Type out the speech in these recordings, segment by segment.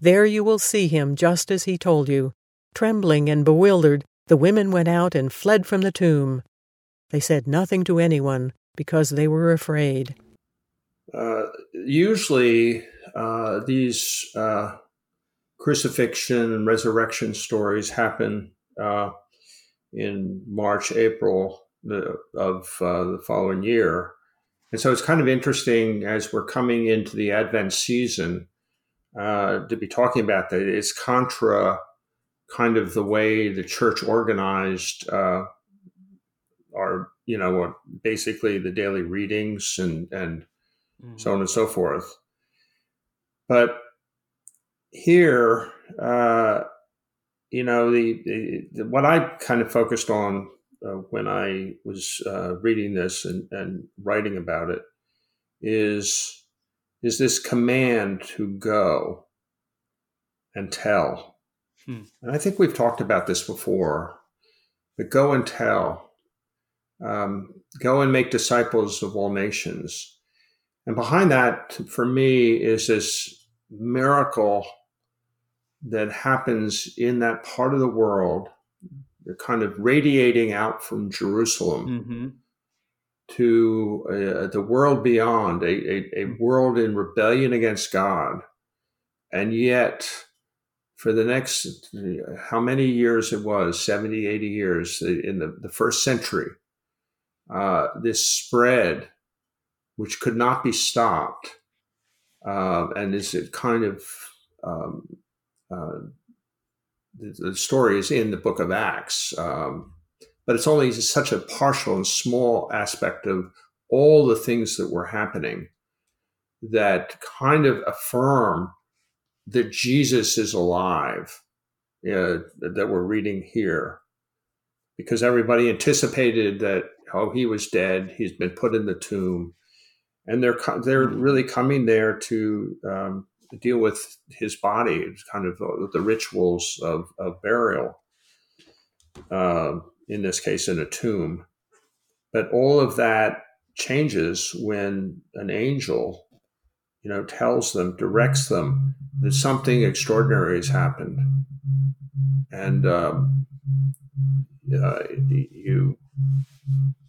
There you will see him just as he told you. Trembling and bewildered, the women went out and fled from the tomb. They said nothing to anyone because they were afraid. Uh, usually, uh, these uh, crucifixion and resurrection stories happen uh, in March, April of uh, the following year. And so it's kind of interesting as we're coming into the Advent season uh, to be talking about that is contra kind of the way the church organized uh, our, you know, basically the daily readings and, and mm. so on and so forth. But here, uh, you know, the, the, the, what I kind of focused on uh, when I was uh, reading this and, and writing about it is is this command to go and tell. Hmm. And I think we've talked about this before, but go and tell. Um, go and make disciples of all nations. And behind that, for me, is this miracle that happens in that part of the world they're kind of radiating out from Jerusalem mm-hmm. To uh, the world beyond, a, a, a world in rebellion against God. And yet, for the next, how many years it was, 70, 80 years in the, the first century, uh, this spread, which could not be stopped, uh, and is it kind of um, uh, the, story is in the book of Acts, um, but it's only such a partial and small aspect of all the things that were happening that kind of affirm that Jesus is alive uh, that we're reading here. Because everybody anticipated that, oh, he was dead, he's been put in the tomb. And they're, they're really coming there to um, deal with his body, it's kind of uh, the rituals of, of burial, uh, in this case, in a tomb. But all of that changes when an angel, you know, tells them, directs them that something extraordinary has happened. And um, uh, you,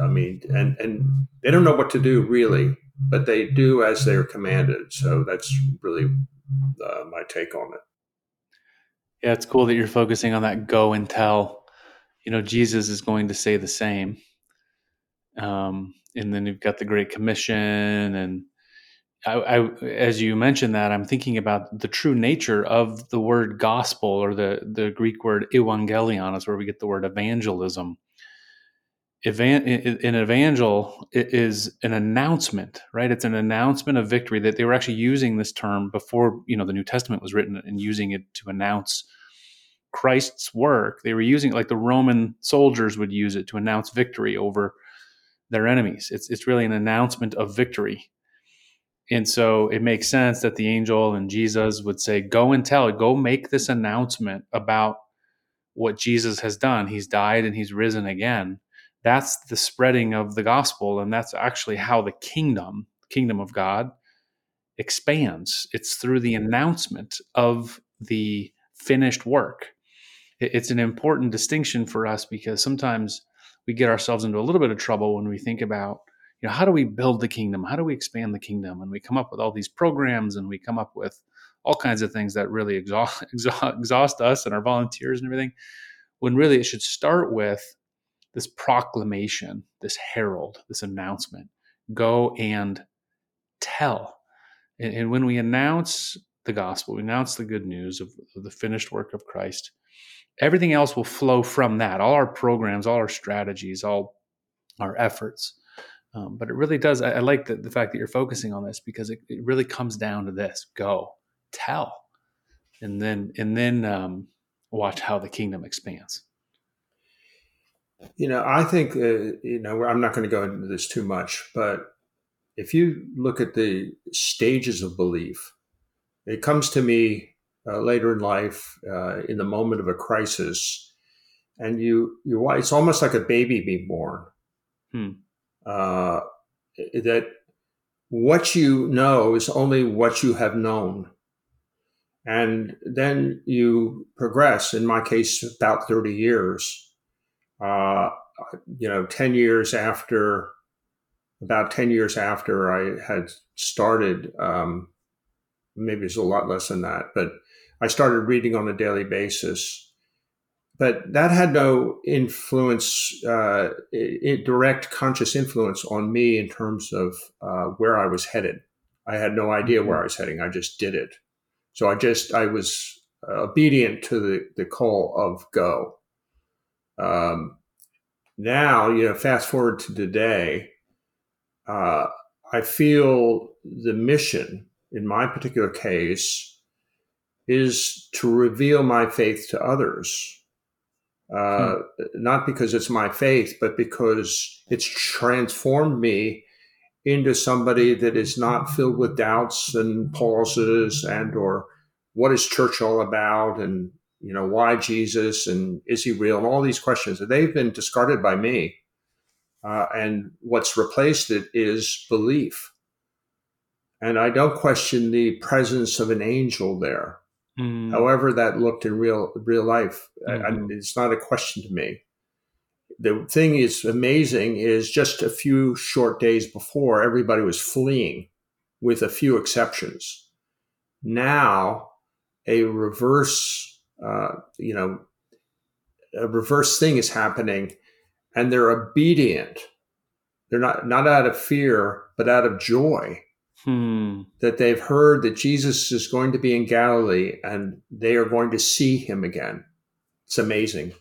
I mean, and, and they don't know what to do really but they do as they're commanded. So that's really uh, my take on it. Yeah, it's cool that you're focusing on that go and tell. You know, Jesus is going to say the same. Um, and then you've got the Great Commission. And I, I, as you mentioned that, I'm thinking about the true nature of the word gospel or the, the Greek word evangelion is where we get the word evangelism evan- an evangel is an announcement, right? It's an announcement of victory that they were actually using this term before, you know, the New Testament was written and using it to announce Christ's work. They were using it like the Roman soldiers would use it to announce victory over their enemies. It's it's really an announcement of victory. And so it makes sense that the angel and Jesus would say, Go and tell, go make this announcement about what Jesus has done. He's died and he's risen again that's the spreading of the gospel and that's actually how the kingdom kingdom of god expands it's through the announcement of the finished work it's an important distinction for us because sometimes we get ourselves into a little bit of trouble when we think about you know how do we build the kingdom how do we expand the kingdom and we come up with all these programs and we come up with all kinds of things that really exhaust, exhaust us and our volunteers and everything when really it should start with this proclamation, this herald, this announcement. Go and tell. And, and when we announce the gospel, we announce the good news of, of the finished work of Christ, everything else will flow from that. All our programs, all our strategies, all our efforts. Um, but it really does. I, I like the, the, fact that you're focusing on this because it, it really comes down to this go, tell. and then and then um, watch how the kingdom expands. You know, I think uh, you know I'm not going to go into this too much, but if you look at the stages of belief, it comes to me uh, later in life, uh, in the moment of a crisis, and you you it's almost like a baby being born. Hmm. Uh, that what you know is only what you have known. And then you progress, in my case, about 30 years. Uh, you know, 10 years after, about 10 years after I had started, um, maybe it's a lot less than that, but I started reading on a daily basis but that had no influence, uh, direct conscious influence on me in terms of uh, where I was headed. I had no idea where mm-hmm. I was heading. I just did it. So I just I was obedient to the the call of go. Um, now you know, fast forward to today, uh, I feel the mission in my particular case is to reveal my faith to others. Uh, hmm. not because it's my faith, but because it's transformed me into somebody that is not filled with doubts and pauses and or what is church all about and you know why jesus and is he real and all these questions. And they've been discarded by me. Uh, and what's replaced it is belief and i don't question the presence of an angel there Mm. However, that looked in real real life, mm-hmm. I, it's not a question to me. The thing is amazing is just a few short days before, everybody was fleeing, with a few exceptions. Now, a reverse, uh, you know, a reverse thing is happening, and they're obedient. They're not not out of fear, but out of joy Hmm. That they've heard that Jesus is going to be in Galilee and they are going to see him again. It's amazing.